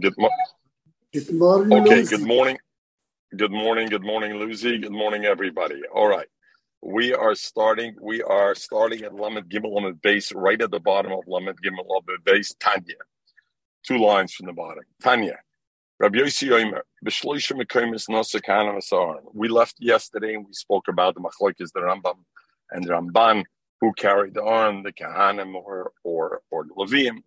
Good, mo- Good morning. okay, Lucy. good morning. Good morning, good morning, Lucy. Good morning, everybody. All right. We are starting, we are starting at Lamed Gimel Lamed base, right at the bottom of Lamed Gimel Lamed base, Tanya. Two lines from the bottom. Tanya. Rabbi Yossi Omer, B'shloisha Mekoimis Nosa Kana Masaran. We left yesterday and we spoke about the Machlokes, the Rambam and the Ramban, who carried on the Kahanim or, or, or the Levium.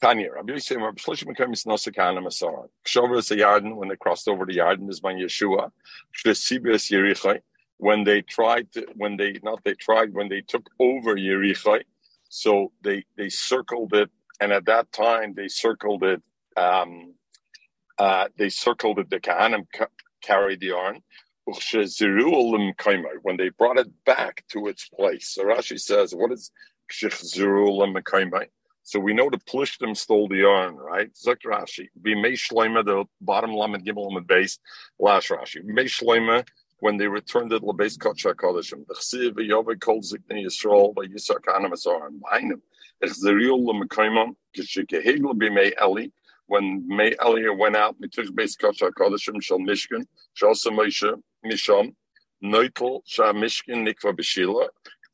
Tanya, Rabbi Yossi Omer, B'shloisha Mekoimis Nosa Kana Masaran. Kshover is the Yarden, when they crossed over the Yarden, is by Yeshua. Shesibes Yerichai, when they tried to, when they, not they tried, when they took over Yerichai, so they, they circled it, and at that time they circled it, um, uh, they circled it, the Kahanim ca- carried the Arn. When they brought it back to its place. So Rashi says, what is so we know the Plishtim stole the yarn, right? Zuk Rashi. Be Shloima, the bottom lamed gimel the base, last Rashi. Shloima, when they returned it, Labes Kocha Kodeshim. The Chsiv, Yove, Kol Zikni Yisrael, Asaran. Behind him. Echzeriel Lemekaimam, Kishikehegel be May Eli. When May Eli went out, Mituch Base Kocha Kodeshim, Shal Mishkan, Shal Samosha, Misham, Neutel, Shah Mishkan, Nikva Beshila,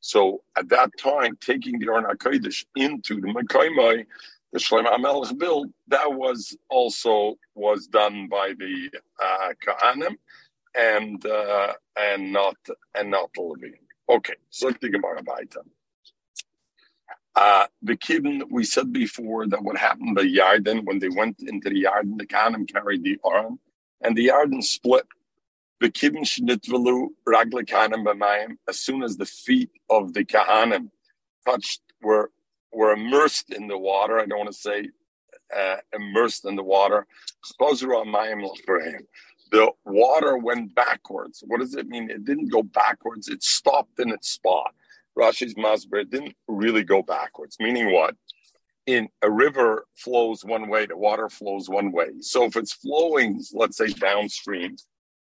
So at that time, taking the Arn HaKodesh into the mekoimoy, the Shlomo HaMelech build, that was also was done by the uh, Kahanim and uh, and not and not the Levine. Okay, so the Gemara Baita. Uh, the Kibben, we said before that what happened to Yarden when they went into the Yarden, the Kahanim carried the Arn, and the Yarden split. As soon as the feet of the Kahanim touched were were immersed in the water. I don't want to say uh, immersed in the water. The water went backwards. What does it mean? It didn't go backwards. It stopped in its spot. Rashi's Masber, didn't really go backwards. Meaning what? In a river flows one way, the water flows one way. So if it's flowing, let's say downstream,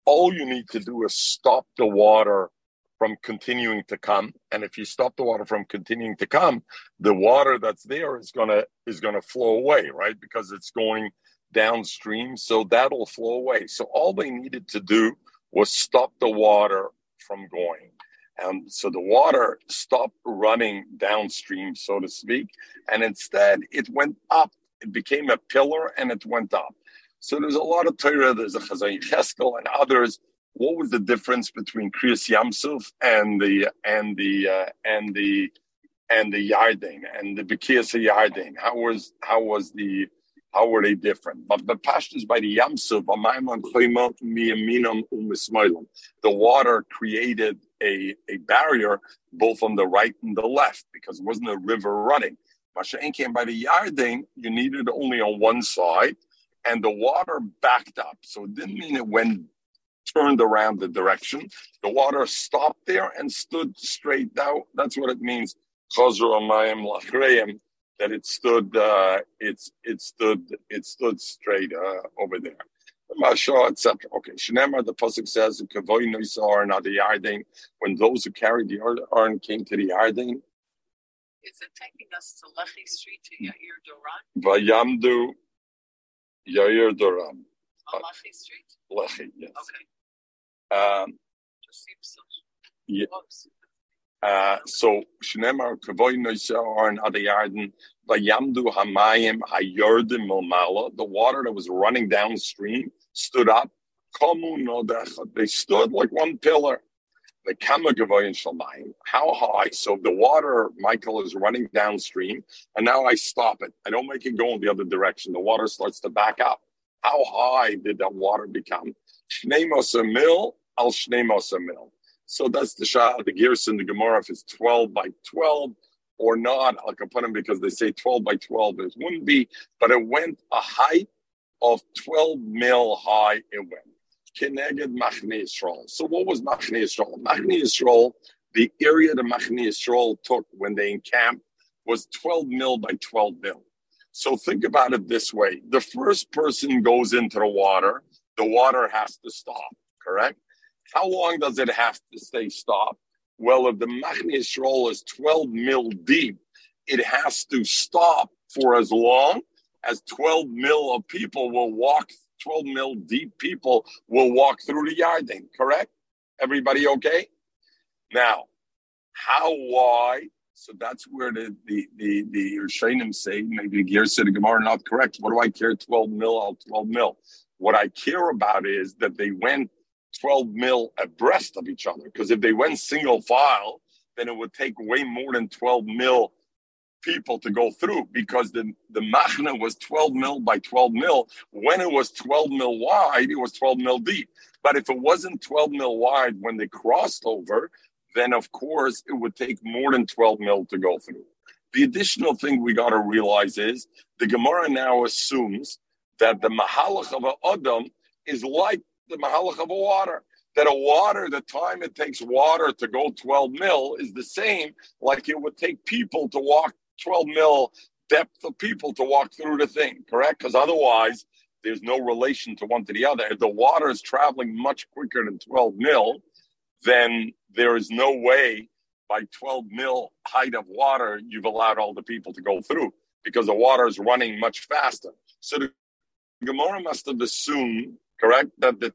all you need to do is stop the water from continuing to come. And if you stop the water from continuing to come, the water that's there is gonna is gonna flow away, right? Because it's going downstream, so that'll flow away. So all they needed to do was stop the water from going. And so the water stopped running downstream, so to speak, and instead it went up. It became a pillar and it went up. So there's a lot of Torah, there's a Chazon Cheskel and others what was the difference between Kriyas Yamsuf and the and the uh, and the and the Yarden and the Bekiyas Yarden? How was how was the how were they different? But the pashtas by the Yamsuf, the water created a, a barrier both on the right and the left because it wasn't a river running. Masha'en came by the Yarden, you needed only on one side, and the water backed up. So it didn't mean it went turned around the direction. The water stopped there and stood straight down. That's what it means. That it stood, uh, it's it stood, it stood straight uh, over there. Masha, etc. Okay, Shnemar, the pasuk says, "Kavoy noisar not the Yarden." When those who carried the Arn came to the Yarden, Is it taking us to Lechi Street to Yair Doran? Vayamdu Yair Doram On Lechi Street? Lechi. Yes. Okay. Um, so. Yeah. close. Uh, so Shnemar Kavoy Noisar and Adayarden Vayamdu Hamayim Hayordim Milmala, the water that was running downstream stood up. They stood like one pillar. The Kama Gavoy and Shalmayim. How high? So the water, Michael, is running downstream, and now I stop it. I don't make it go in the other direction. The water starts to back up. How high did that water become? Shnei Mosa Mil al Shnei Mosa Mil. So that's the Shah, the Gears in the Gemara. If it's 12 by 12, or not al kapanim because they say 12 by 12. It wouldn't be, but it went a height of 12 mil high. It went. Keneged Machne Yisrael. So what was Machne Yisrael? Machne Yisrael, the area the Machne Yisrael took when they encamped was 12 mil by 12 mil. So think about it this way. The first person goes into the water, the water has to stop, correct? How long does it have to stay stopped? Well, if the Machne Yisrael is 12 mil deep, it has to stop for as long as 12 mil of people will walk, 12 mil deep people will walk through the Yarden, correct? Everybody okay? Now, how wide? So that's where the the the the say maybe the Gear said the Gemara not correct. What do I care? Twelve mil, I'll twelve mil. What I care about is that they went 12 mil abreast of each other. Because if they went single file, then it would take way more than 12 mil people to go through because the, the machna was 12 mil by 12 mil. When it was 12 mil wide, it was 12 mil deep. But if it wasn't 12 mil wide when they crossed over, then of course it would take more than 12 mil to go through. The additional thing we got to realize is the Gemara now assumes that the mahalach of an Adam is like the mahalach of a water. That a water, the time it takes water to go 12 mil is the same like it would take people to walk 12 mil depth of people to walk through the thing, correct? Because otherwise, there's no relation to one to the other. If the water is traveling much quicker than 12 mil, then there is no way by 12 mil height of water you've allowed all the people to go through because the water is running much faster. So the Gemara must have assumed, correct, that the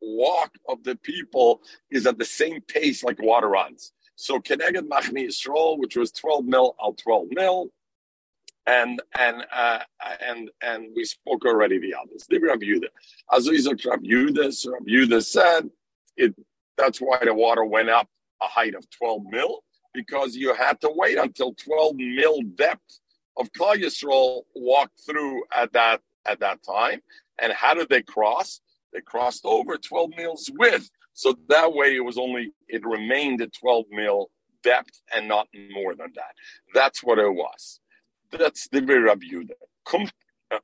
walk of the people is at the same pace like water runs. So Keneged Machni Yisrael, which was 12 mil al 12 mil, and and uh, and and we spoke already the others. The Rabbi Yehuda, Azizok Rabbi Yehuda, Rabbi Yehuda said it. That's why the water went up a height of 12 mil because you had to wait until 12 mil depth of Klal walked through at that at that time. And how did they cross? They crossed over 12 mils width. So that way it was only, it remained at 12 mil depth and not more than that. That's what it was. That's the very Rabbi.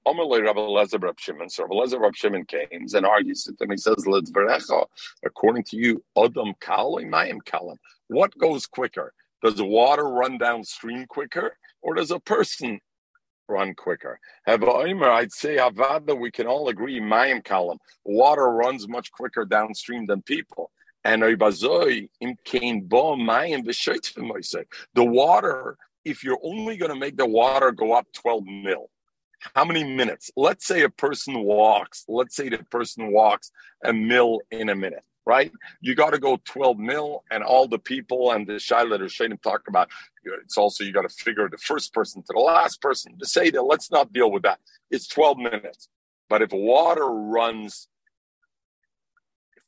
Amalei uh, Rabbi Lezer Rabbi Shimon. So Rabbi Lezer Rabbi Shimon came and argues with him. He says, according to you, Adam Kalim, Mayim Kalim. What goes quicker? Does water run downstream quicker or does a person run quicker. I'd say Havada, we can all agree, Mayim column. Water runs much quicker downstream than people. And the water, if you're only going to make the water go up 12 mil, how many minutes? Let's say a person walks, let's say the person walks a mil in a minute right? You got to go 12 mil, and all the people and the Shaila or Shainim talk about. It's also you got to figure the first person to the last person to say that. Let's not deal with that. It's 12 minutes, but if water runs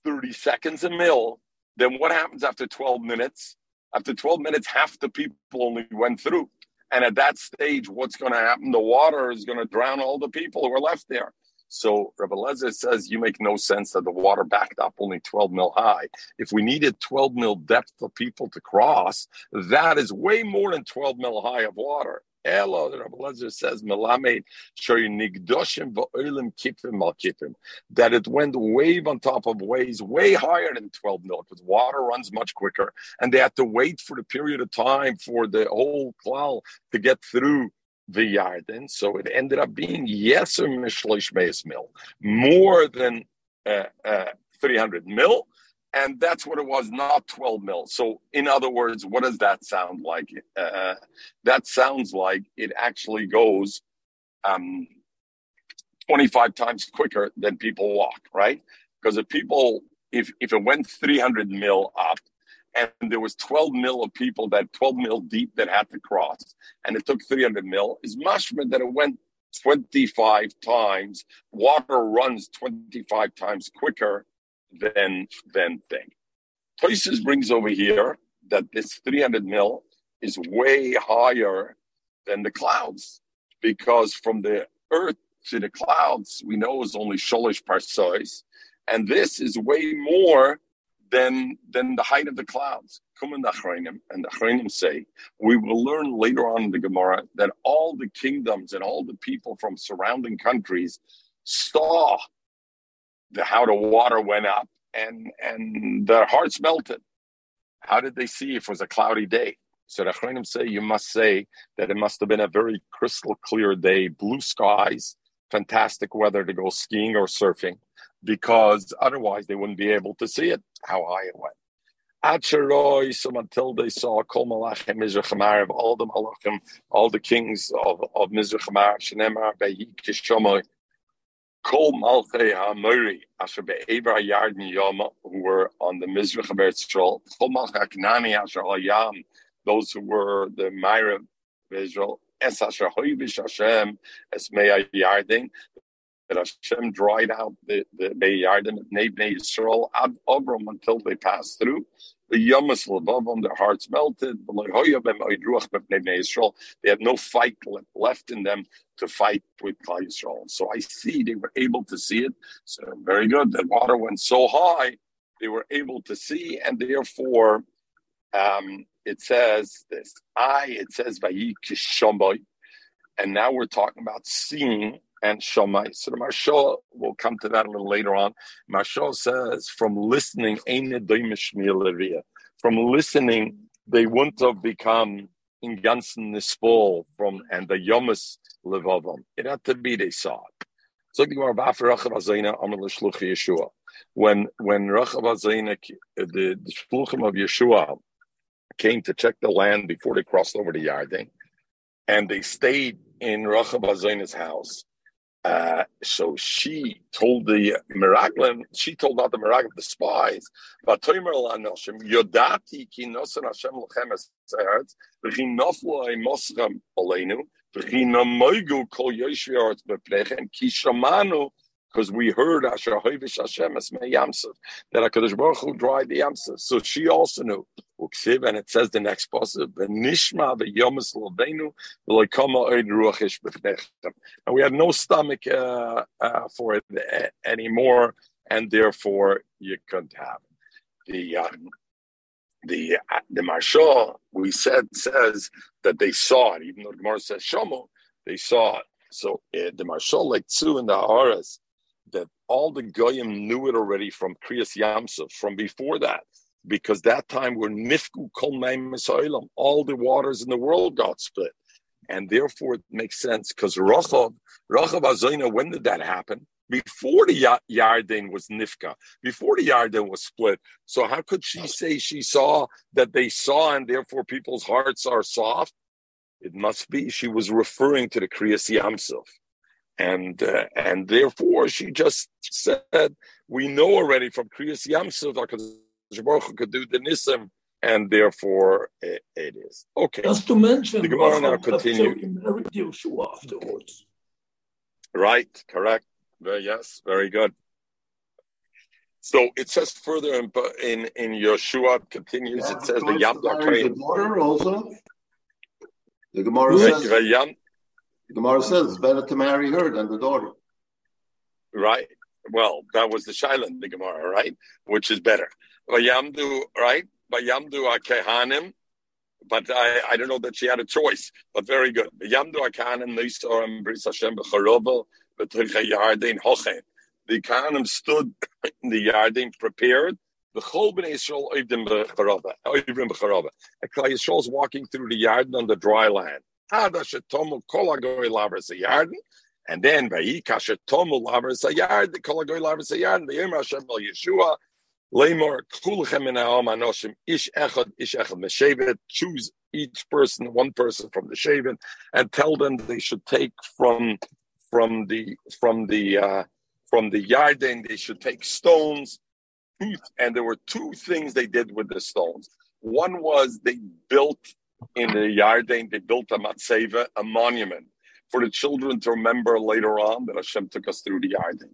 30 seconds a mil, then what happens after 12 minutes? After 12 minutes, half the people only went through. And at that stage, what's going to happen? The water is going to drown all the people who are left there. So Rabbi Lezer says you make no sense that the water backed up only 12 mil high. If we needed 12 mil depth for people to cross, that is way more than 12 mil high of water. Elo, Rabbi Lezer says, Melamed nigdoshim va'olim kipim mal kipim. That it went wave on top of waves, way higher than 12 mil, because water runs much quicker. And they had to wait for the period of time for the whole cloud to get through the Yarden. So it ended up being Yeser Mishloish Meis Mil, more than uh, uh, 300 mil. And that's what it was, not 12 mil. So, in other words, what does that sound like? Uh, that sounds like it actually goes um, 25 times quicker than people walk, right? Because if people, if, if it went 300 mil up, and there was 12 mil of people that 12 mil deep that had to cross, and it took 300 mil. Is mashma that it went 25 times. Water runs 25 times quicker than than thing. Toises brings over here that this 300 mil is way higher than the clouds because from the earth to the clouds we know is only sholish parsois, and this is way more than than the height of the clouds. In the Achronim, and the Achronim say, we will learn later on in the Gemara that all the kingdoms and all the people from surrounding countries saw the, how the water went up and and their hearts melted. How did they see if it was a cloudy day? So the Achronim say you must say that it must have been a very crystal clear day, blue skies, fantastic weather to go skiing or surfing, because otherwise they wouldn't be able to see it, how high it went. So until they saw Kol Malachim Mizrach all the Malachim, all the kings of, of Mizrach Amarav, Shenemar Behi Kishomoy, Kol Malchei HaMori, Asher Be'eber Yardin Yoma, who were on the Mizrach of Eretz Kol Malchei HaKnani Asher Hayam, those who were the Myra of Israel, Es Asher Hoivish Hashem, Es Mea Hashem dried out the, the Mea Yardin, Nebne Yisrael, Ad Abram until they passed through. The Yamas Labavim, their hearts melted. They had no fight left in them to fight with Klal Yisrael. So I see they were able to see it. So very good. The water went so high, they were able to see, and therefore um, it says this. I, it says. And now we're talking about seeing and Shomai. So the Marsha will come to that a little later on. Marsha says, from listening, from listening, they wouldn't have become in Gansen Nispol from and the Yomus Levavam. It had to be they saw it. So the Yeshua. When when Rachav Azayna, the, the Shluchim of Yeshua came to check the land before they crossed over the Yarden, and they stayed in Rachav Azayna's house. Uh, so she told the Miraglim, she told not the Miraglim, the spies, but Yodati ki nosan Hashem lachem es v'chi noflo ei moschem oleinu, v'chi namoigu kol yoshvi arts beplechem, ki shamanu because we heard Hashem that Hakadosh Baruch Hu dried the Yamsuf. So she also knew. And it says the next passage, "Nishma v'yomis lovenu v'loikama oid ruachish b'fnechem." And we had no stomach uh, uh, for it uh, anymore, and therefore you couldn't have the um, the uh, the Marsha we said says that they saw it, even though the Gemara says Shomo, they saw it. So uh, the Marsha like two in the Haras that all the goyim knew it already from Kriyas Yamsuf, from before that, because that time were nifku kol all the waters in the world got split, and therefore it makes sense because Rachav, Rachav Azayna, when did that happen? Before the Yarden was nifka, before the Yarden was split. So how could she say she saw that they saw, and therefore people's hearts are soft? It must be she was referring to the Kriyas Yamsuf and uh, and therefore she just said, we know already from Kriyas Yamsuf that could do the Nisim, and therefore it, it is okay. Just to mention, the Gemara now continue. afterwards. Right, correct. Very, yes, very good. So it says further in in, in Yeshua continues. Yeah, it says the Yam The daughter also. The Gemara says. The Gemara says it's better to marry her than the daughter. Right. Well, that was the Shilan, the Gemara, right? Which is better. Vayamdu, right? Vayamdu akehanim. But I, I don't know that she had a choice. But very good. Vayamdu akehanim nisoram bris Hashem b'charovel b'tricha yardin hochen. The Kahanim stood in the Yarden prepared. The Chol ben Yisrael oivdim b'charova. Oivdim. Yisrael is walking through the Yarden on the dry land. And then Lavers Lavers Hashem Yeshua, Kulchem in Anoshim, Ish Echad, Ish Echad choose each person, one person from the Shaven, and tell them they should take from from the from the uh, from the Yarden, they should take stones. And there were two things they did with the stones. One was they built in the Yarden, they built a matzeva, a monument for the children to remember later on that Hashem took us through the Yarden.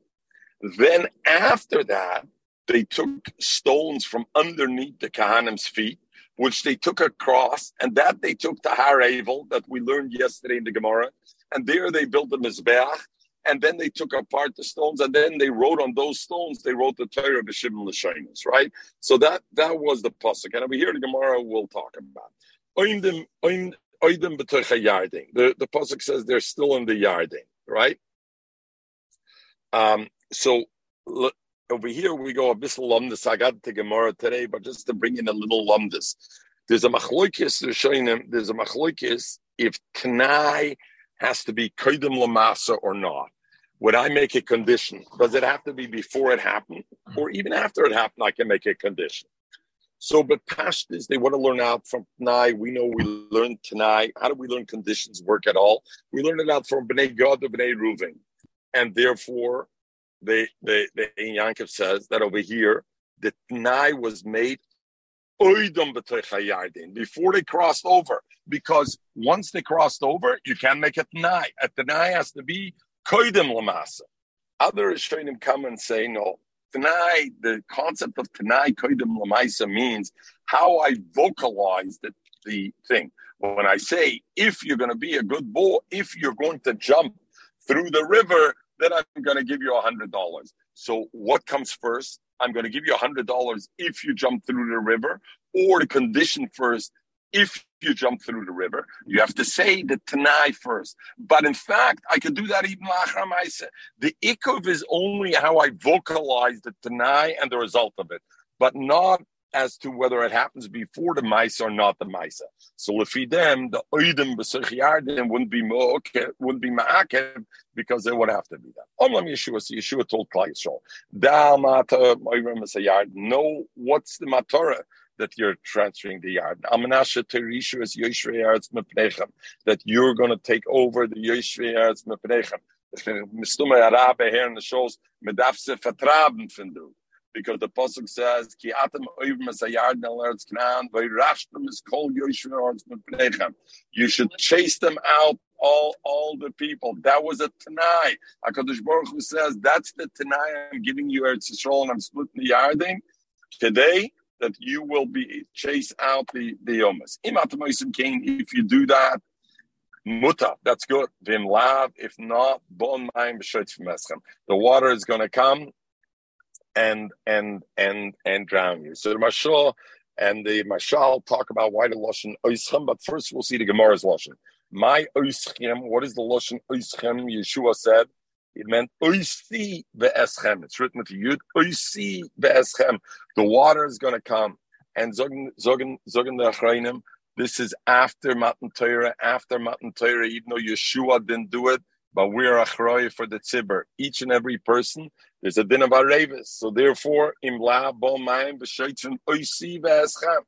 Then after that, they took stones from underneath the Kahanim's feet, which they took across, and that they took to Har Avel, that we learned yesterday in the Gemara. And there they built the Mizbeach, and then they took apart the stones, and then they wrote on those stones. They wrote the Torah of Shimon Lashinas, right? So that that was the pasuk, and over here the Gemara will talk about. The the pasuk says they're still in the Yarden, right? Um, so over here we go a bit lumdus. I got the Gemara today, but just to bring in a little lumdus. There's a machlokes. They're showing them. There's a machlokes if Tanai has to be kodim lamasa or not. Would I make a condition? Does it have to be before it happened, or even after it happened? I can make a condition. So, but pashtas, they want to learn out from Tanai. We know we learn Tanai. How do we learn conditions work at all? We learn it out from Bnei Gad to Bnei Reuven, and therefore, they, they, they, Yankov says that over here, the Tanai was made before they crossed over, because once they crossed over, you can't make a Tanai. A Tanai has to be koidim lamasa. Other Rishonim come and say, no, Tanai, the concept of Tanai koidim lamaisa means how I vocalize the, the thing. When I say, if you're going to be a good bull, if you're going to jump through the river, then I'm going to give you a hundred dollars. So what comes first? I'm going to give you a hundred dollars if you jump through the river, or the condition first if you jump through the river. You have to say the Tanai first. But in fact, I could do that even Lachram The Ikov is only how I vocalize the Tanai and the result of it, but not as to whether it happens before the Maisa or not the Maisa. So them, the Oidim B'Sech wouldn't be wouldn't be Ma'akev because it would have to be that. Omlam Yeshua, so Yeshua told Klai Yisrael, Dal Mata Oirim B'Sech Know what's the Matorah that you're transferring the yard. Amanasha Terishu is Yoshvei Yards Mepnechem, that you're going to take over the Yoshvei Yards Mepnechem. Mistume Arabe here in the shows, Medafse Vertraben findu. Because the Pasuk says, Ki atem oivim es a yard in Eretz Canaan, vayrashtem is kol Mepnechem. You should chase them out all all the people. That was a Tanai. HaKadosh Baruch Hu says, that's the Tanai I'm giving you Eretz Yisrael and I'm splitting the Yarden. Today, that you will be chase out the the omas. If you do that, muta, that's good. Vim lav, if not, bon maim The water is going to come and and and and drown you. So the mashal and the mashal talk about why the lashon oischem, but first we'll see the Gemara's lashon. My oischem, what is the lashon oischem? Yeshua said it meant oisi ve'eschem. It's written with yud oisi ve'eschem. The water is going to come. And zogen zogen zogen the. This is after Matan Torah, after Matan Torah, even though Yeshua didn't do it, but we're achrayim for the tzibur. Each and every person, there's a din of arevis. So therefore, imla bo mayim b'sheitzim oisi ve'eschem.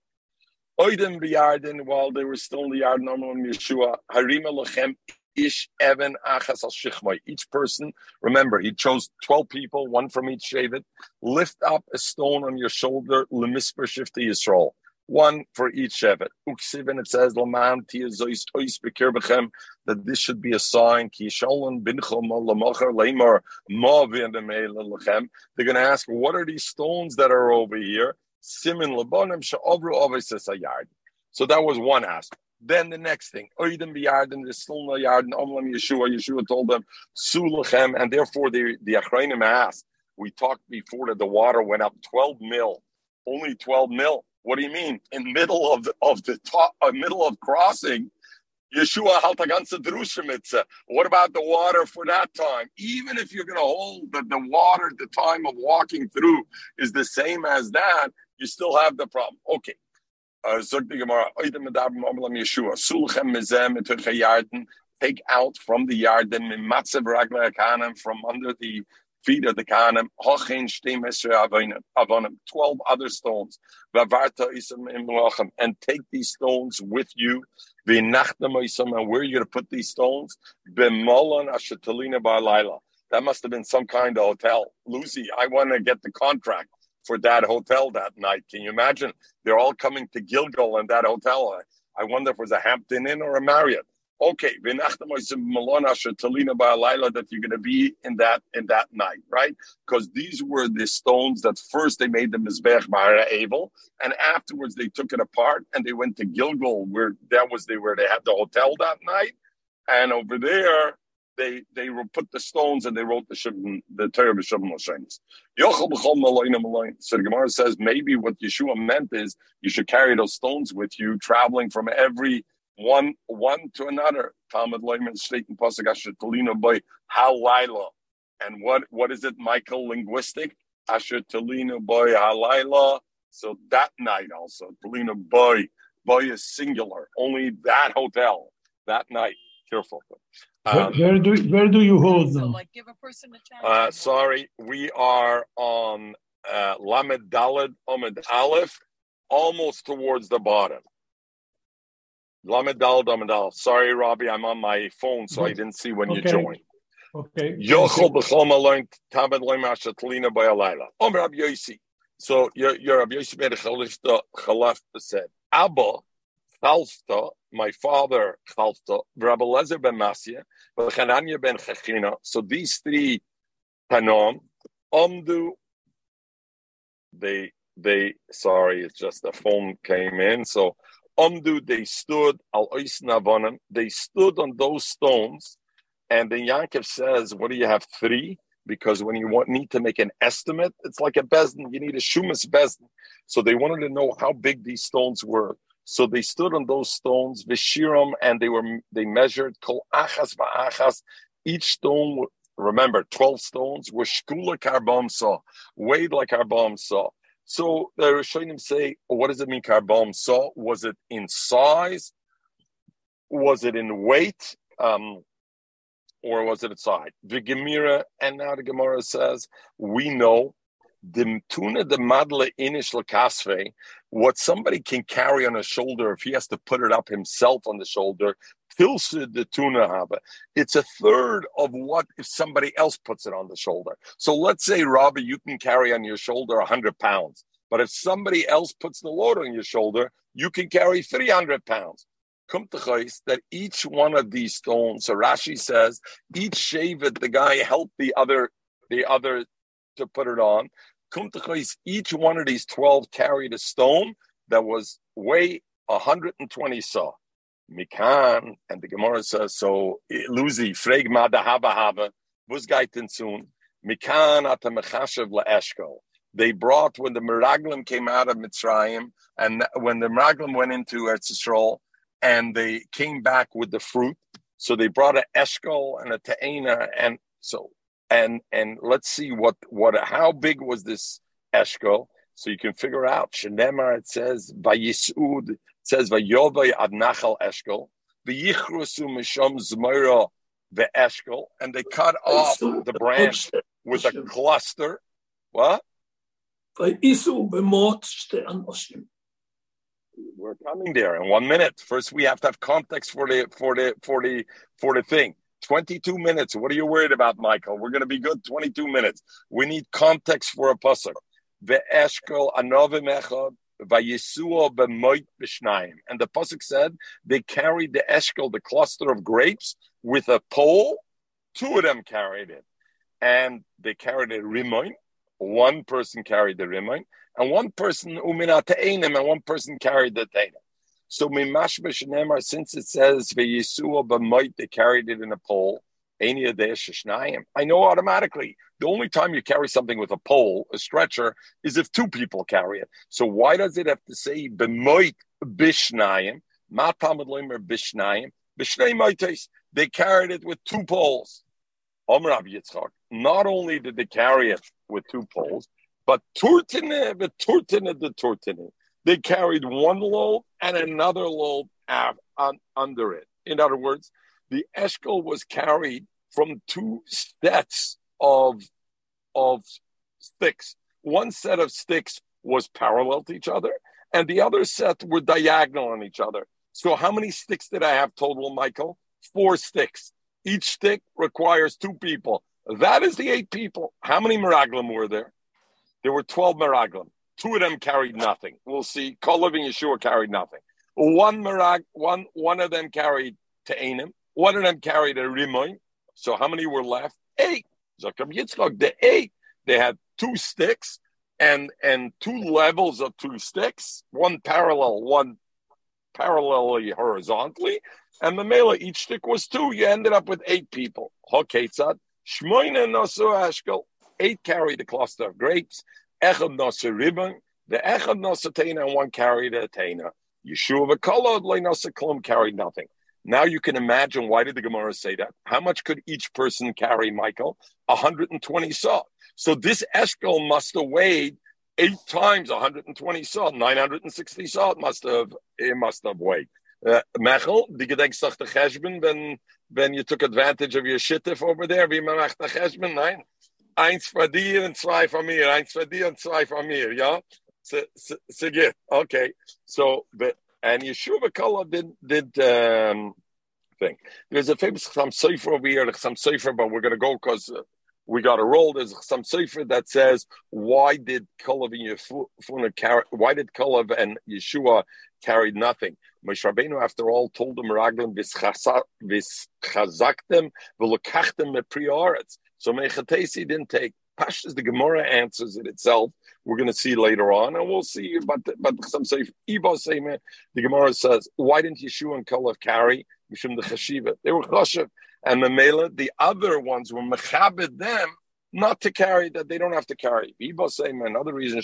Oiden biyardin while they were still in the yard normal Yeshua. Harima lochem ish evan achas al shichmai. Each person, remember, he chose 12 people, one from each Shavit. Lift up a stone on your shoulder, lemisper shifti Yisrael. One for each Shevet. Uksiv, and it says, Laman tiyazois ois bekir bechem, that this should be a sign, ki binchom lamacher lemar ma lechem. They're going to ask, what are these stones that are over here? Simin labonim sha'ovru ovis yard. So that was one aspect. Then the next thing, Oidim biyardim, still no yardim, Omlam Yeshua, Yeshua told them, Sulachem, and therefore the, the Achrayim asked, we talked before that the water went up 12 mil, only 12 mil. What do you mean? In middle of the, of the top, uh, middle of crossing, Yeshua haltagansa What about the water for that time? Even if you're going to hold that the water, the time of walking through is the same as that, you still have the problem. Okay, Take out from the Ragla Kanem, from under the feet of the Kanem, Hochen Shtem Avonim, 12 other stones, and take these stones with you, Vinachtam Isam, and where are you going to put these stones? That must have been some kind of hotel. Lucy, I want to get the contract for that hotel that night. Can you imagine? They're all coming to Gilgal in that hotel. I wonder if it was a Hampton Inn or a Marriott. Okay, that you're going to be in that in that night, right? Because these were the stones that first they made the mizbech Mara Abel, and afterwards they took it apart and they went to Gilgal, where that was they where they had the hotel that night, and over there they they put the stones and they wrote the Shibn, the Torah Lashenis. B'chol malayim malayim. So the Gemara says maybe what Yeshua meant is you should carry those stones with you, traveling from every one one to another. Talmud Leiman state Asher Talina by Halayla. And what what is it, Michael? Linguistic Asher Talina by Halayla. So that night also Talina boy boy is singular. Only that hotel that night. Careful. Um, where, do where do you hold them? So, like, give a person a chance. Uh, sorry, we are on uh, Lamed Daled Omid Aleph, almost towards the bottom. Lamed Daled Omid Aleph. Sorry, Robbie, I'm on my phone, so I didn't see when okay. you joined. Okay. Yochel b'chol learned tabed loy mashatlina by alayla. Om Rabbi Yosi. So your your Rabbi Yosi ben Chalaf said, Abba Chalfta, my father Chalfta, Rabbi Lezer ben Masya, Chananya ben Chachina. So these three Tanom, Omdu, they they sorry, it's just the phone came in. So Omdu, they stood al Navonim, they stood on those stones, and then Yankov says, What do you have? Three? Because when you want need to make an estimate, it's like a bezin. You need a shumas bezin. So they wanted to know how big these stones were. So they stood on those stones, vishiram, and they were they measured kol achas va'achas. Each stone, remember, twelve stones were shkula karbam saw, weighed like karbam saw. So the Rishonim say, what does it mean karbam saw? Was it in size? Was it in weight? Um, or was it inside? The Gemara, and now the Gemara says, we know the tuna the madla inish lakasve, what somebody can carry on his shoulder if he has to put it up himself on the shoulder, tilsid the tuna haba. It's a third of what if somebody else puts it on the shoulder. So let's say, Robbie, you can carry on your shoulder hundred pounds, but if somebody else puts the load on your shoulder, you can carry three hundred pounds. Come to that each one of these stones. So Rashi says each shavet the guy helped the other the other to put it on. Each one of these 12 carried a stone that was weigh 120 saw. Mikan, and the Gemara says, so eh, Luzi, Freg Mada Haba Haba, Buzgaitin soon, Mikan at Mechashev Eshko. They brought, when the Meraglim came out of Mitzrayim, and when the Meraglim went into Eretz and they came back with the fruit, so they brought an Eshkol and a Ta'ena, and so and and let's see what what how big was this eshkol? So you can figure out shenemar it says vayisud it says vayovay ad nachal eshkol. V'yichrusu misham zmeira ve'eshkol and they cut off the branch with a cluster. What? We're coming there in one minute. First, we have to have context for the for the for the for the thing. 22 minutes. What are you worried about, Michael? We're going to be good 22 minutes. We need context for a pasuk. Ve'eshkel anovim echad vayisua b'moit b'shnayim. And the pasuk said they carried the eshkel, the cluster of grapes, with a pole. Two of them carried it. And they carried a rimoin. One person carried the rimoin. And one person umina te'enim, and one person carried the te'enim. So mimashmash nemar, since it says v'yisua b'moit, they carried it in a pole. I know automatically. The only time you carry something with a pole, a stretcher, is if two people carry it. So why does it have to say b'moit bishnayim? Matamad lemer bishnayim. Bishnei They carried it with two poles. Yitzchak. Not only did they carry it with two poles, but turtine, the turtine, the turtine. They carried one load and another load under it. In other words, the eshkol was carried from two sets of, of sticks. One set of sticks was parallel to each other, and the other set were diagonal on each other. So, how many sticks did I have total, Michael? Four sticks. Each stick requires two people. That is the eight people. How many Miraglim were there? There were 12 Miraglim. Two of them carried nothing. We'll see. Kolev and Yeshua carried nothing. One Merag, one one of them carried to Ta'anim. One of them carried a Rimoin. So how many were left? Eight. Zakram Yitzchak, the eight. They had two sticks and and two levels of two sticks, one parallel, one parallelly horizontally. and the mela each stick was two. You ended up with eight people. Hoketzad shmoina nosu ashkel. Eight carried the cluster of grapes. Echad nosu ribbon. The echad nosu tena and one carried a tena. Yeshua v'kolod loy nosu klum carried nothing. Now you can imagine why did the Gemara say that? How much could each person carry, Michael? 120 saw. So this Eshkel must have weighed eight times 120 saw, 960 saw. It must have it must have weighed. Uh, Mechel, die gedenkst the Cheshben, when when you took advantage of your shittif over there, der Cheshben? Nein. Eins für dir und zwei von mir. Eins für dir und zwei von mir, ja? So get. Okay. So, but, and Yeshua Kala did, did, um, thing. There's a famous some Sefer over here, some Sefer, but we're going to go because uh, we got a roll. There's some Sefer that says, why did Kalav and Yeshua carry, why did Kalav and Yeshua carried nothing? Moshe Rabbeinu, after all, told them, Raglim v'schazaktem v'lokachtem meprioretz. So Mechatesi didn't take. Pashas, the Gemara answers it itself. We're going to see later on, and we'll see. But but some say the Gemara says, why didn't Yeshua and Kalav carry? Mishum the Chashiva. They were chashiv, and the Mela, the other ones were mechabed them not to carry that they don't have to carry. Another reason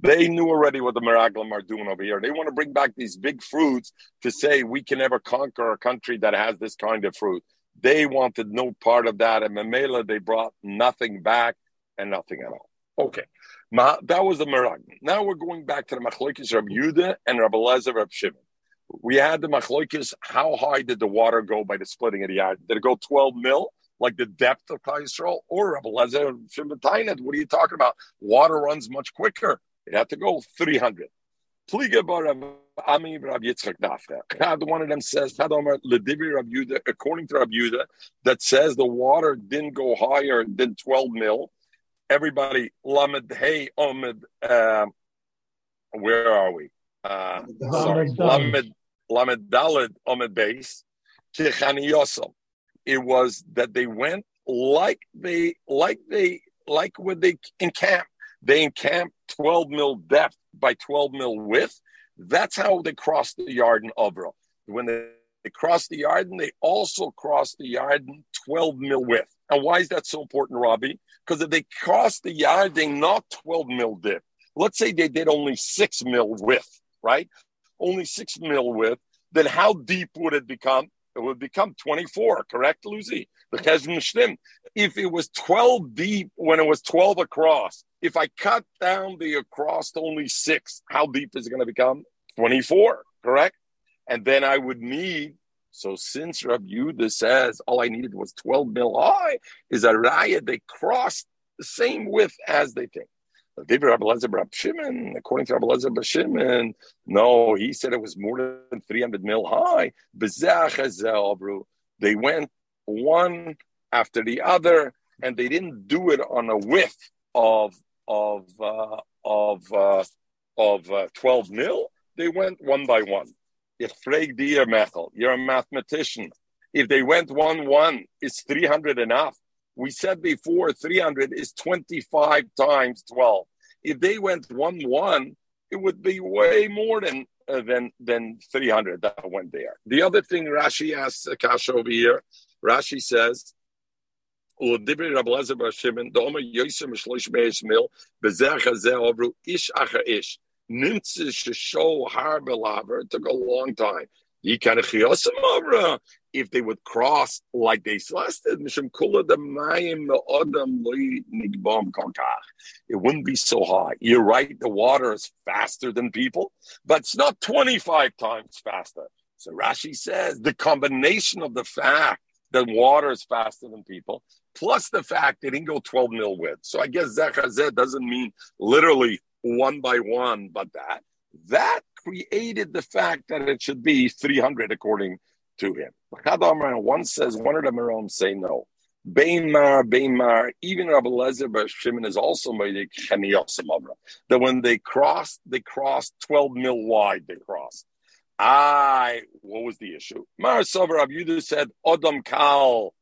they knew already what the Meraglim are doing over here. They want to bring back these big fruits to say we can never conquer a country that has this kind of fruit. They wanted no part of that, and Mamela they brought nothing back and nothing at all. Okay, that was the Meraglim. Now we're going back to the Machlokes Rab Yudah and Rabbi Lezer Rab Shimon. We had the Machlokes. How high did the water go by the splitting of the yard? Did it go twelve mil? like the depth of Yisrael, or Rabbi Lezer Shimbatainet. What are you talking about? Water runs much quicker. It had to go 300. Pliga Ami Yitzchak Dafka. One of them says, according to Rabbi Yudah, that says the water didn't go higher than 12 mil. Everybody, Lamed Hey Omed, uh, where are we? Uh, sorry, Lamed, Lamed Daled Omed Base, Tichani Yosel it was that they went like they like they like when they encamp. They encamp 12 mil depth by 12 mil width. That's how they crossed the yard in Avra. When they, they crossed the yard, and they also crossed the yard in 12 mil width. And why is that so important, Robbie? Because if they crossed the yard, they not 12 mil dip. Let's say they did only six mil width, right? Only six mil width. Then how deep would it become? it would become 24, correct, Lucy? If it was 12 deep when it was 12 across, if I cut down the across to only six, how deep is it going to become? 24, correct? And then I would need, so since Rabbi Yudah says all I needed was 12 mil high, is a raya, they crossed the same width as they think. David Rabbi Shimon, according to Rabbi Lezer Shimon, no, he said it was more than 300 mil high. They went one after the other, and they didn't do it on a width of of uh, of uh, of uh, 12 mil. They went one by one. If Mechel, you're a mathematician. If they went one one, is 300 enough? We said before 300 is 25 times 12. If they went 1 1, it would be way more than uh, than than 300 that went there. The other thing Rashi asks Akasha over here, Rashi says, ish acher ish. Nimtze show har belaver. It took a long time if they would cross like they celested, it wouldn't be so high. You're right, the water is faster than people, but it's not 25 times faster. So Rashi says the combination of the fact that water is faster than people, plus the fact they didn't go 12 mil width. So I guess Zechazeh doesn't mean literally one by one, but that. That created the fact that it should be 300 according to him. One says, one of the Merom say no. Beimar, Beimar, even Rabbi Lezer Bar Shimon is also made that when they crossed, they crossed 12 mil wide, they crossed. I, what was the issue? Mar Sover Rabbi Yudah said, Odom Kal,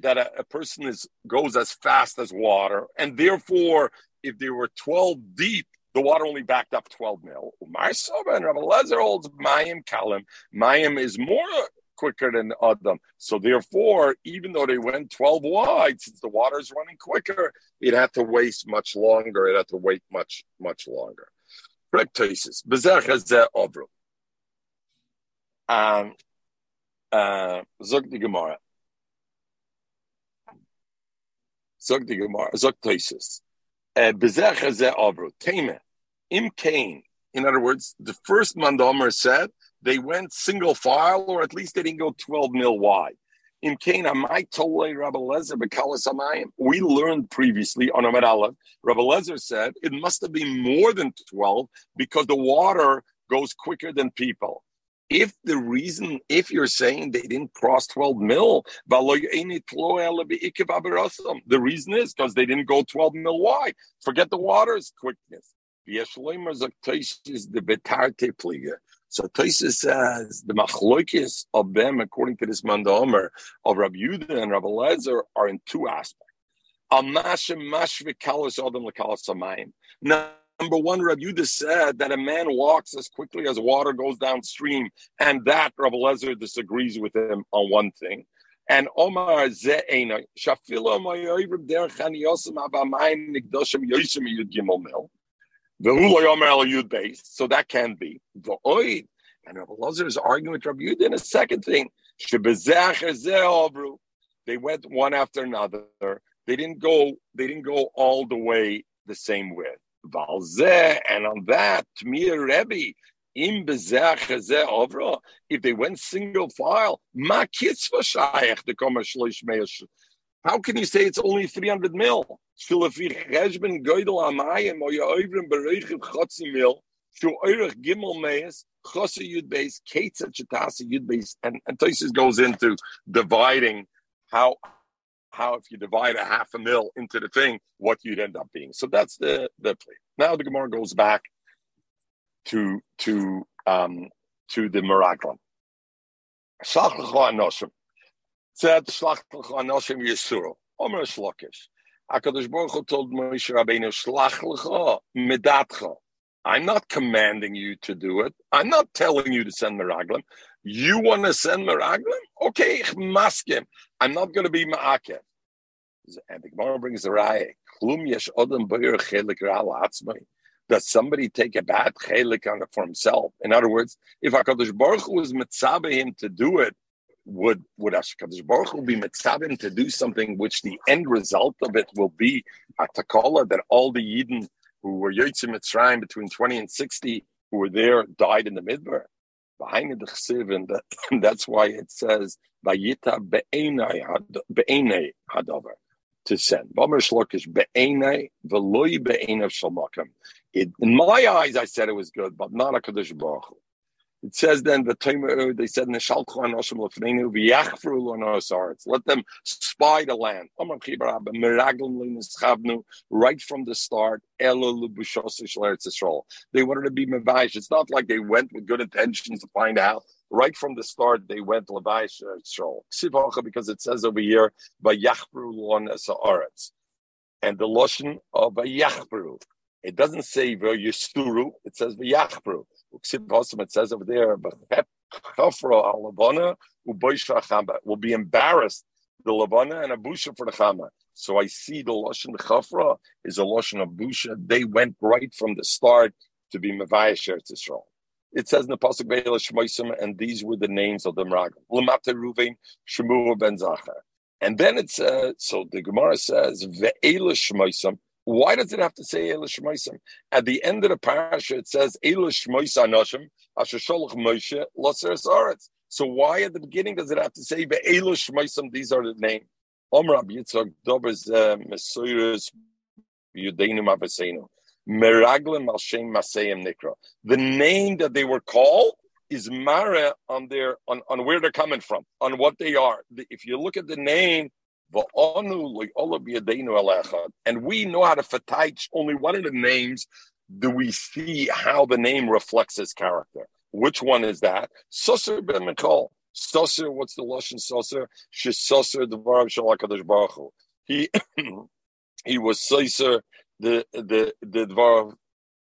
that a, a, person is goes as fast as water, and therefore, if they were 12 deep, the water only backed up 12 mil. Umar Soba and Rabbi Lezer holds Mayim Kalim. Mayim is more quicker than Adam. So therefore, even though they went 12 wide, since the water is running quicker, it had to waste much longer. It had to wait much, much longer. Rectasis. Um, uh, Zog the Gemara. Zog Gemara. Zog Toisis. Tame. Im Kain. In other words, the first Mandomer said they went single file, or at least they didn't go 12 mil wide. In Cana, my Tolei Rabbi Bekalas We learned previously on Amid Aleph, Rabbi said it must have been more than 12 because the water goes quicker than people. If the reason, if you're saying they didn't cross 12 mil, the reason is because they didn't go 12 mil wide. Forget the water's quickness. So Taisa says the machlokes of them, according to this Mandamer of Rabbi Yudah and Rabbi Lezer, are in two aspects. Now, number one, Rabbi Yudah said that a man walks as quickly as water goes downstream, and that Rabbi Lezer disagrees with him on one thing. And Omar Ze'ena, Shafilo Mayoyrim Derech Haniyosam Abamayim Nigdoshim Yoshim Yud Gimel Mil. So that can be. And Rabbi Lazar is arguing with Rabbi Yudah in a second thing. They went one after another. They didn't go. They didn't go all the way the same way. And on that, Tmir Rebbe, if they went single file, how can you say it's only 300 mil? Goydel amayim or gimel meis chosa yud beis chetasa yud beis. And and Tosis goes into dividing how how if you divide a half a mil into the thing, what you'd end up being. So that's the the play. Now the Gemara goes back to to um to the l'cha anoshim. Said shlach l'cha anoshim yisuro. Omer shlokish. HaKadosh Baruch Hu told Moshe Rabbeinu, Shlach lecha medatcha. I'm not commanding you to do it. I'm not telling you to send Meraglim. You want to send Meraglim? Okay, maskim. I'm not going to be ma'akev. And the Gemara brings the raya. Klum yesh odem b'yer chelik atzmai. Does somebody take a bad chelik on it for himself? In other words, if HaKadosh Baruch Hu was mitzabe him to do it, would would Hashkadosh Baruch will be mitzvah to do something which the end result of it will be a takala that all the Yidden who were Yotzim Mitzrayim between 20 and 60 who were there died in the midbar. And, that, that's why it says Vayita be'enei hadavar to send. Shalmakim. In my eyes, I said it was good, but not a Kaddish Baruch it says then the Tamer, they said in the let them spy the land. Right from the start, they wanted to be Mavash. It's not like they went with good intentions to find out. Right from the start, they went Levash because it says over here, and the lotion of a Yachbru. It doesn't say Yisturu, it says Yachbru. It says over there, will be embarrassed the Lavana and a for the Chama. So I see the Lashon Chafra is a Lashon of. They went right from the start to be Mavaya Sheretz Yisrael. It says in the Pasuk Be'ela Shmoisim, and these were the names of the Meraglim. Lamata Ruvain, Shemua Ben Zachar. And then it says, so the Gemara says, Ve'ela Shmoisim, why does it have to say Elish Moisim? At the end of the parasha, it says Elish Moisa Noshim, Asher Sholach Moshe, Loser Saretz. So why at the beginning does it have to say Elish Moisim? These are the names. Omrab Yitzhak Dobers uh, Mesuris Yudeinu Mavasenu. Meraglim Malshem Maseyim Nikra. The name that they were called is Mara on their on, on where they're coming from, on what they are. If you look at the name, and we know how to fatach only one of the names. Do we see how the name reflects his character? Which one is that? Susser ben Michal. Susser, what's the Lashon Susser? Shesusser, the Baruch Shalakadosh Baruch Hu. He he was Susser, the the the Dvar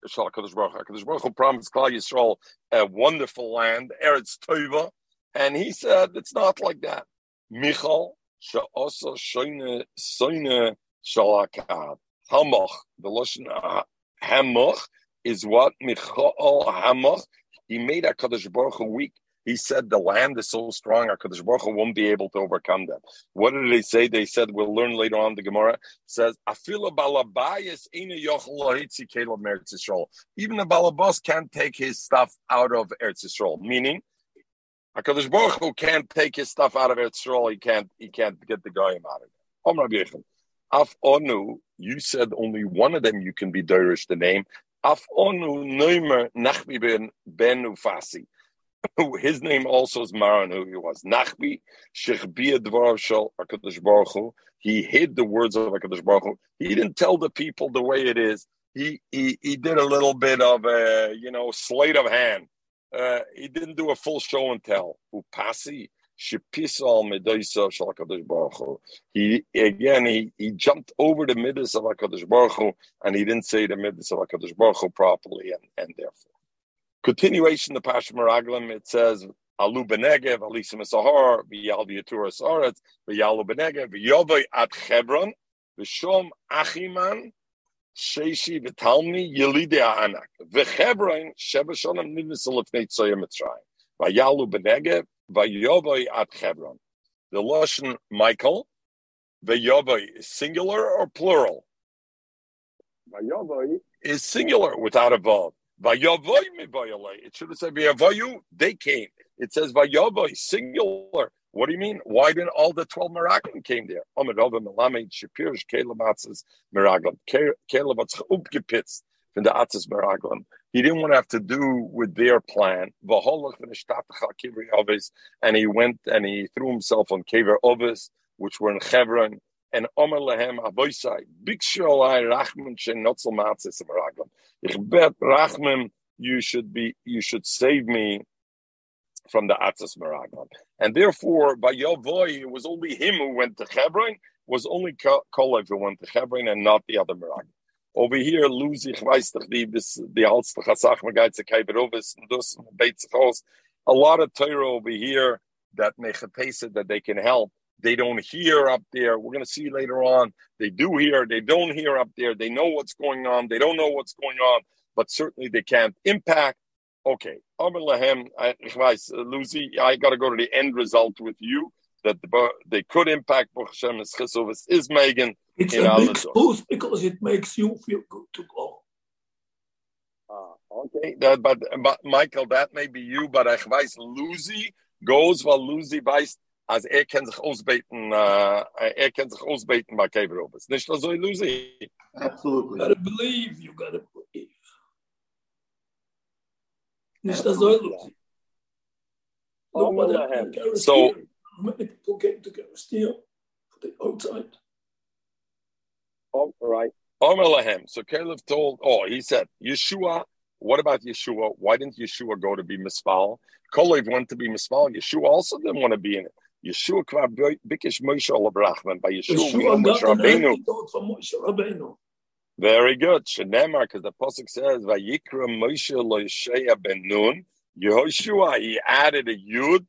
Hakadosh Baruch Hakadosh Baruch Hu promised Klal Yisrael a wonderful land, Eretz Tova, and he said it's not like that. Michal she'asa shoyne soyne shalakad hamach the lashon uh, hamach is what Michal hamach he made Hakadosh Baruch Hu weak. He said the land is so strong, HaKadosh Baruch Hu won't be able to overcome them. What did they say? They said, we'll learn later on, the Gemara says, Afila balabayas Even the balabas can't take his stuff out of Eretz Yisrael, meaning HaKadosh Baruch Hu can't take his stuff out of Eretz Yisrael, he can't, he can't get the Goyim out of it. Om Rabbi Af Onu, you said only one of them you can be Dirish the name. Af Onu Neumer Nachmi ben, ben Ufasi. his name also is Maran, who he was. Nachbi, Shechbia Dvar Shal HaKadosh Baruch Hu. He hid the words of HaKadosh Baruch Hu. He didn't tell the people the way it is. He, he, he did a little bit of a, you know, sleight of hand. Uh, he didn't do a full show and tell. He, again, he, he jumped over the midas of HaKadosh Baruch Hu, and he didn't say the midas of HaKadosh Baruch Hu properly, and, and therefore. Continuation the Pasha Meraglim, it says Alu Benegev, Alisim Sahar, V'yal V'yaturas Aretz, V'yalu Benegev, at Hebron, V'shom Achiman, Sheishi V'talmi, Yelide Ha'anak, V'chebron, Sheva Shonim Nidnisel Lefnei Tzoya Mitzrayim, V'yalu Benegev, V'yovay at Hebron. The Lashon Michael, V'yovay is singular or plural? V'yovay is singular without a vav. It should have said Vayavayu, they came. It says Vayavoy, singular. What do you mean? Why didn't all the 12 Meraglim came there? Omerova Melamed Shapirish Caleb Atzes Meraglim. Caleb Upgepitzt from the Atzes Meraglim. He didn't want to have to do with their plan. And he went and he threw himself on Kever Ovis, which were in Hebron and Omer lehem aboisai. Bikshu alai rachman shenotzel matzis meraglim. Ich bet rachman, you should be, you should save me from the atzis meraglim. And therefore, by Yavoy, it was only him who went to Hebron. Was only Kolev who went to Hebron and not the other meraglim. Over here, lose ich weiß doch Chasach Magait ze Kaiberovis and dus Beitzachos. A lot of Torah over here that make a that they can help they don't hear up there. We're going to see later on. They do hear, they don't hear up there. They know what's going on. They don't know what's going on, but certainly they can't impact. Okay, Lucy, I got to go to the end result with you that the, they could impact Hashem is Megan. It's in a mixed boost because it makes you feel good to go. Ah, okay, that, but, but Michael, that may be you, but ich weiß, Lucy goes while Lucy weiß, als er kann sich ausbeten, uh, er kann sich ausbeten bei Keverobes. Nicht so, Lucy? Absolutely. You gotta believe, you gotta believe. Nicht so, Lucy. Oh, so, many people came to Kerestia for the outside. Oh, right. Oh, Omer So Caleb told, oh, he said, Yeshua, what about Yeshua? Why didn't Yeshua go to be Mispal? Kolev went to be Mispal. Yeshua also didn't want to be in it. Yeshua kwa bikish Moshe Olabrachman. By Yeshua, we know Moshe Rabbeinu. Very good. Shenemar, because the Pasuk says, Vayikra Moshe Loisheya ben Nun. Yehoshua, he added a Yud.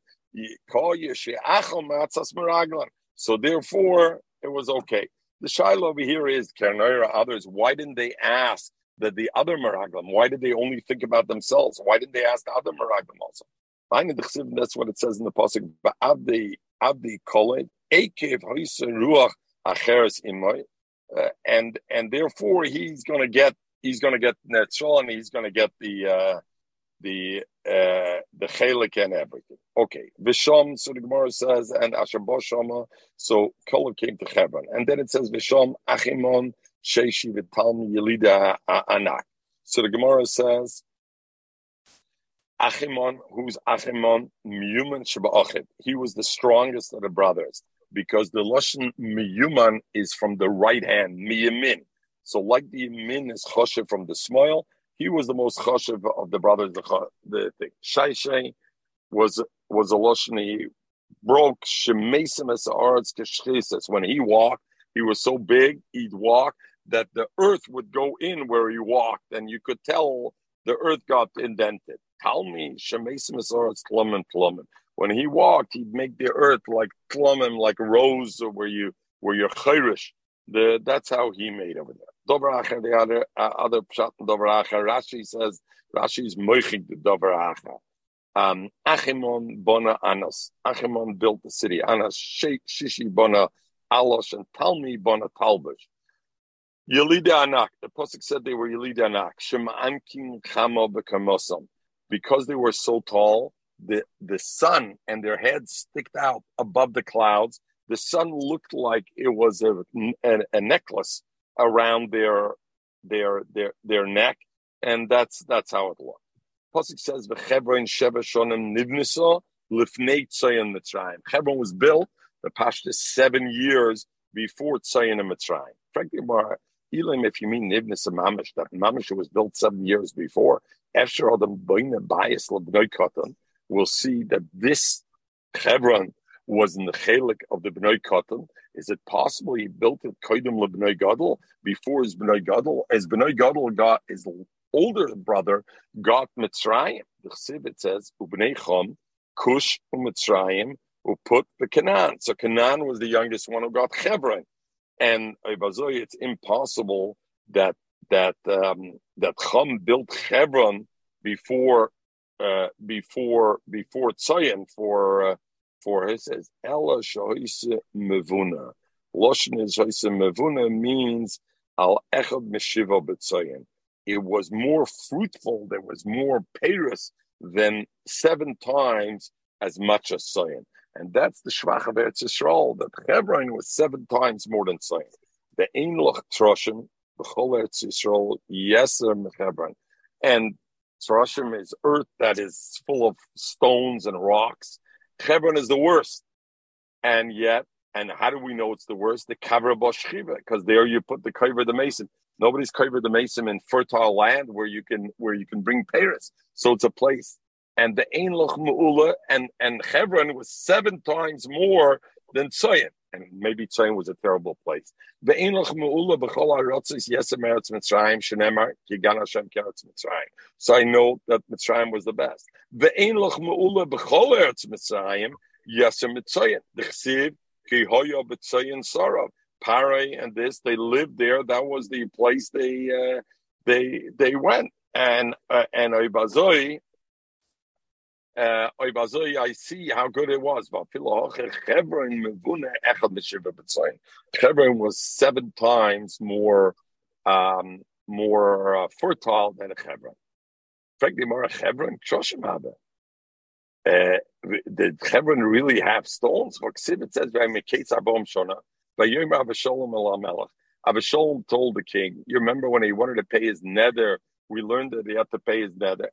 Call Yesheachel Matzas Meraglim. So therefore, it was okay. The Shiloh over here is Kernoira, others. Why didn't they ask that the other Meraglim? Why did they only think about themselves? Why didn't they ask the other Meraglim also? That's what it says in the pasuk. Abdi abdi kolet ekev ruach acheres imoy, uh, and and therefore he's going to get he's going to get netzol and he's going to get the uh, the uh, the chelik and everything. Okay, visham. So the Gemara says and asher boshama. So kolet came to Hebron, and then it says visham achimon sheishi v'talmi yelida anak. So the Gemara says Achimon, who's Achimon, Miyuman Shaba'achid. He was the strongest of the brothers because the Lashon Miyuman is from the right hand, Miyamin. So, like the Yamin is Choshev from the smile, he was the most Choshev of the brothers. The, the, the Shai was, was a Lashon, he broke Shemesim as Arts When he walked, he was so big, he'd walk, that the earth would go in where he walked, and you could tell the earth got indented. Tell me, When he walked, he'd make the earth like tlumim, like rose, where you where you're chayrish. The that's how he made over there. Dobracha, the other uh, other pshat Dobracha, Rashi says Rashi is moichik the Dobracha. Um, Achimon bona Anas. Achimon built the city. Anas Shishi bona Alosh and Talmi bona Talbush. Yelida Anak. The pasuk said they were Yelida Anak. Shema'ankin Chamo b'kamosam. Because they were so tall, the the sun and their heads sticked out above the clouds. The sun looked like it was a, a, a necklace around their their their their neck, and that's that's how it looked. Pasuk says v'chevron sheva shonim nivnisa lifnei tzayin mitzrayim. Hebron was built the pashta seven years before tzayin and mitzrayim. Frankly, Elim, if you mean nivnisa mamish, that mamish was built seven years before. After all the bias lebnoi katan, we'll see that this Hebron was in the chelik of the Bnei Katan. Is it possible he built it koidim lebnei gadol before his Bnei gadol? As Bnei gadol got his older brother got Mitzrayim. The it says ubnei chom kush u'Mitzrayim who put the Canaan. So Canaan was the youngest one who got Hebron, and it's impossible that that um, that Chum built Hebron before uh, before before Tzayin for uh, for he says Ella Shoise Mevuna. Loshen is Mevuna means Al Echad Meshiva B'Tzayin. It was more fruitful. There was more Paris than seven times as much as Tzayin. And that's the Shvach of Eretz Yisrael, that Hebron was seven times more than Tzayin. The Einloch Troshim, the whole Eretz Yisrael, Yeser Hebron. And Troshim is earth that is full of stones and rocks Hebron is the worst. And yet, and how do we know it's the worst? The Kavra Boshchiva, because there you put the Kavra the Mason. Nobody's Kavra the Mason in fertile land where you can where you can bring Paris. So it's a place. And the Ein Loch Mu'ula and, and Hebron was seven times more than Tzoyin. And maybe Tzoyin was a terrible place. So I know that Mitzrayim was the best. Paray and this, they lived there. That was the place they uh, they they went. And uh, and Oibazoi, uh, I see how good it was. Hebron was seven times more um, more uh, fertile than a Hebron. Frankly, more a Hebron, Shoshim habe. Uh, did Hebron really have stones? It says, Avashalom told the king, you remember when he wanted to pay his nether, we learned that he had to pay his nether.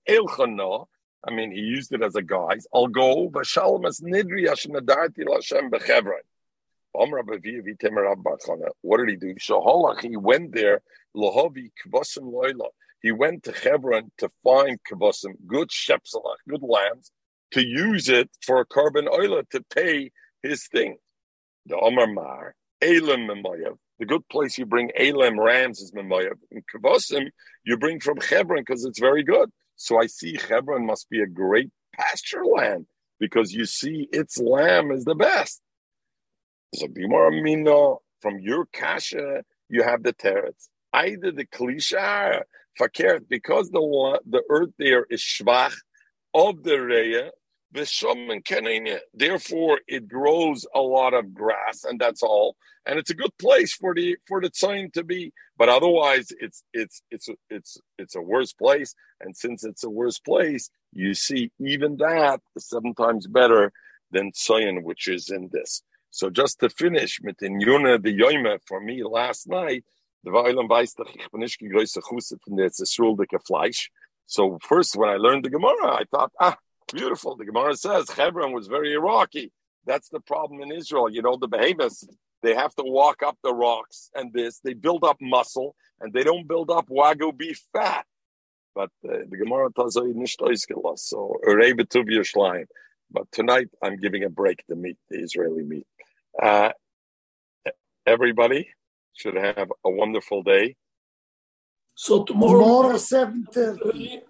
I mean, he used it as a guise. I'll go, Vashalom as Nidri Hashenadarti Lashem Bechevron. What did he do? Shaholach, he went there, Lohovi Kvasim Loila. He went to Hebron to find Kvasim, good Shepsalach, good lambs, to use it for a carbon oil to pay his thing. The Omar Mar, Elam Memayav. The good place you bring Elam rams is Memayav. In Kvasim, you bring from Hebron because it's very good. So I see Hebron must be a great pasture land because you see its lamb is the best. So Bimar Amino, from your kasha, you have the teretz. Either the klisha, fakert, because the the earth there is shvach of the reya, Therefore, it grows a lot of grass, and that's all. And it's a good place for the for the tzayin to be. But otherwise, it's it's it's it's it's a worse place. And since it's a worse place, you see even that is seven times better than tzayin, which is in this. So just to finish, mit in Yuna the Yoime for me last night. So first, when I learned the Gemara, I thought, ah, Beautiful. The Gemara says Hebron was very Iraqi. That's the problem in Israel. You know, the behemoths, they have to walk up the rocks and this. They build up muscle and they don't build up Wagyu beef fat. But uh, the Gemara tells you So, But tonight I'm giving a break the meat, the Israeli meat. Uh, everybody, should have a wonderful day. So tomorrow, tomorrow seven thirty,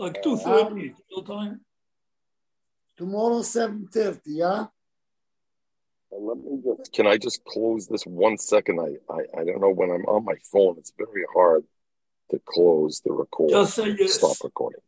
like two thirty your time. Tomorrow seven thirty, yeah. Let me just. Can I just close this one second? I, I I don't know when I'm on my phone. It's very hard to close the record. Just say yes. Stop recording.